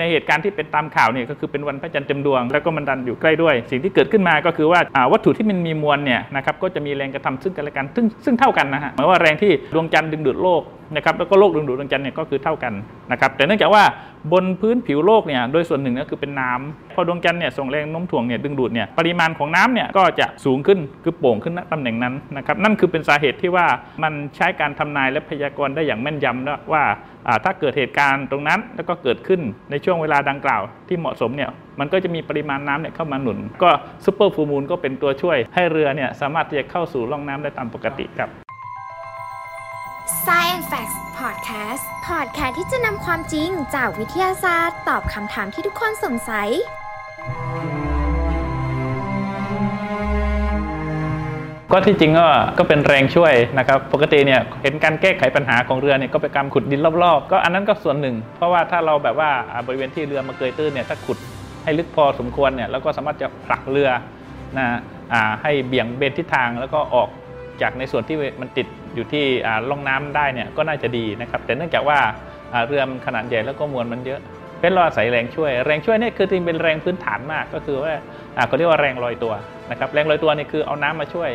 ในเหตุการณ์ที่เป็นตามข่าวเนี่ยก็คือเป็นวันพระจันทร์เต็มดวง แล้วก็มันดันอยู่ใกล้ด้วย สิ่งที่เกิดขึ้นมาก็คือว่าวัตถุที่มันมีมวลเนี่ยนะครับก็จะมีแรงกระทำซึ่งกันและกันซึ่งซึ่งเท่ากันนะฮะหมายว่าแรงที่ดวงจันทร์ดึงดูดโลก นะครับแล้วก็โลกดึงดูดดวงจันทร์เนี่ยก็คือเท่ากันนะครับแต่เนื่องจากว่าบนพื้นผิวโลกเนี่ยโดยส่วนหนึ่งก็คือเป็นน้ำพอดวงจันทร์เนี่ยส่งแรงโน้มถ่วงเนี่ยดึงดูดเนี่ยปริมาณของน้ำเนี่ยก็จะสูงขึ้นคือโป่งขึ้นณตำแหน่งนั้นนะครับนั่นคือเป็นสาเหตุที่ว่ามันใช้การทำนายและพยากรณ์ได้อย่างแม่นยำว่าถ้าเกิดเหตุการณ์ตรงนั้นแล้วก็เกิดขึ้นในช่วงเวลาดังกล่าวที่เหมาะสมเนี่ยมันก็จะมีปริมาณน้ำเนี่ยเข้ามาหนุน ก็ซูเปอร์ฟูมูลก็เป็นตัวช่วยให้เรือเนี่ยสามารถที่จะเข้าสู่ร่องน้ำได้ตามปกติครับ Science Facts Podcast Podcast ที่จะนำความจริงจากวิทยาศาสตร์ ตอบคำถามที่ทุกคนสงสัย ก็ที่จริงก็ก็เป็นแรงช่วยนะครับ ปกติเนี่ยเห็นการแก้ไขปัญหาของเรือเนี่ยก็เป็นการขุดดินรอบๆ ก็อันนั้นก็ส่วนหนึ่ง เพราะว่าถ้าเราแบบว่าบริเวณที่เรือมาเกยตื้นเนี่ยถ้าขุดให้ลึกพอสมควรเนี่ยแล้วก็สามารถจะผลักเรือนะให้เบี่ยงเบนทิศทางแล้วก็ออก จากในส่วนที่มันติดอยู่ที่ล่องน้ำได้เนี่ยก็น่าจะดีนะครับ แต่เนื่องจากว่าเรือมันขนาดใหญ่แล้วก็มวลมันเยอะเป็นเราอาศัยแรงช่วย แรงช่วยนี่คือจริงเป็นแรงพื้นฐานมากก็คือว่าเขาเรียกว่าแรงลอยตัวนะครับแรงลอยตัวนี่คือเอาน้ำมาช่วย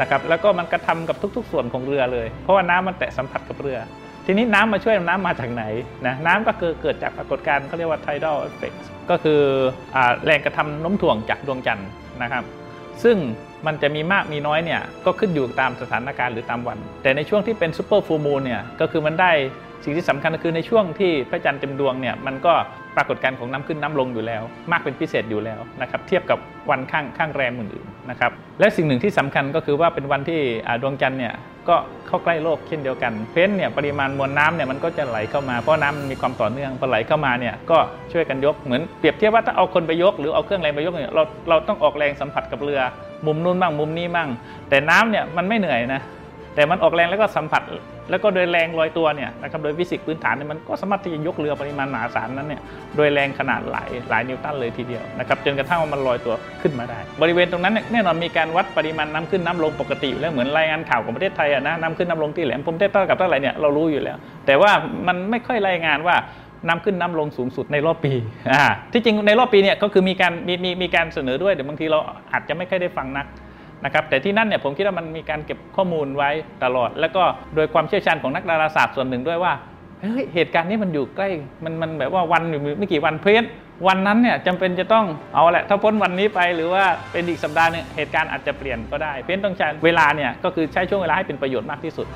นะครับแล้วก็มันกระทำกับทุก ๆ ส่วนของเรือเลย เพราะว่าน้ำมันแตะสัมผัสกับเรือ ทีนี้น้ำมาช่วยน้ำมาจากไหนนะน้ำก็เกิดเกิดจากปรากฏการณ์เขาเรียกว่า tidal effect ก็คือเอ่อแรงกระทำโน้มถ่วงจากดวงจันทร์นะครับ ซึ่งมันจะมีมากมีน้อยเนี่ยก็ขึ้นอยู่ตามสถานการณ์หรือตามวัน แต่ในช่วงที่เป็น supermoon เนี่ยก็คือมันได้ สิ่งที่สำคัญก็คือในช่วงที่พระจันทร์เต็มดวงเนี่ยมันก็ปรากฏการณ์ของน้ำขึ้นน้ำลงอยู่แล้ว มากเป็นพิเศษอยู่แล้วนะครับเทียบกับวันข้างข้างแรมอื่นๆนะครับและสิ่งหนึ่งที่สำคัญก็คือว่าเป็นวันที่ดวงจันทร์เนี่ยก็เข้าใกล้โลกเช่นเดียวกันเพราะเนี่ยปริมาณมวลน้ำเนี่ยมันก็จะไหลเข้ามาเพราะน้ำมันมีความต่อเนื่องพอไหลเข้ามาเนี่ยก็ช่วยกันยกเหมือนเปรียบเทียบว่าถ้าเอาคนไปยกหรือเอาเครื่องแรงไปยกเนี่ยเราเราต้องออกแรงสัมผัสกับเรือ มุมนู้นบ้างมุมนี้บ้างแต่น้ำเนี่ยมันไม่เหนื่อยนะแต่มันออกแรงแล้วก็สัมผัส แล้วก็โดยแรงลอยตัวเนี่ยนะครับโดยฟิสิกส์พื้นฐานเนี่ยมันก็สามารถที่จะยกเรือปริมาณมหาศาลนั้นเนี่ยโดยแรงขนาดหลายหลายนิวตันเลยทีเดียวนะครับจนกระทั่งว่ามันลอยตัวขึ้นมาได้ บริเวณตรงนั้นเนี่ยแน่นอนมีการวัดปริมาณน้ำขึ้นน้ำลงปกติแล้วเหมือนรายงานข่าวของประเทศไทยอะนะน้ำขึ้นน้ำลงที่แหลมพรมเทพเท่ากับเท่าไหร่เนี่ยเรารู้อยู่แล้ว แต่ว่ามันไม่ค่อยรายงานว่าน้ำขึ้นน้ำลงสูงสุดในรอบปีอ่าที่จริงในรอบปีเนี่ยก็คือมีการมีมีมีการเสนอด้วยแต่บางทีเราอาจจะไม่ค่อยได้ฟังนัก นะครับแต่ที่นั่นเนี่ยผมคิดว่ามันมีการเก็บข้อมูลไว้ตลอด แล้วก็โดยความเชี่ยวชาญของนักดาราศาสตร์ส่วนหนึ่งด้วยว่าเฮ้ยเหตุการณ์นี้มันอยู่ใกล้มันมันแบบว่าวันอยู่ไม่กี่วันเพลนวันนั้นเนี่ยจำเป็นจะต้องเอาแหละถ้าพ้นวันนี้ไปหรือว่าเป็นอีกสัปดาห์นึงเหตุการณ์อาจจะเปลี่ยนก็ได้ เพลนต้องใช้เวลาเนี่ยก็คือใช้ช่วงเวลาให้เป็นประโยชน์มากที่สุด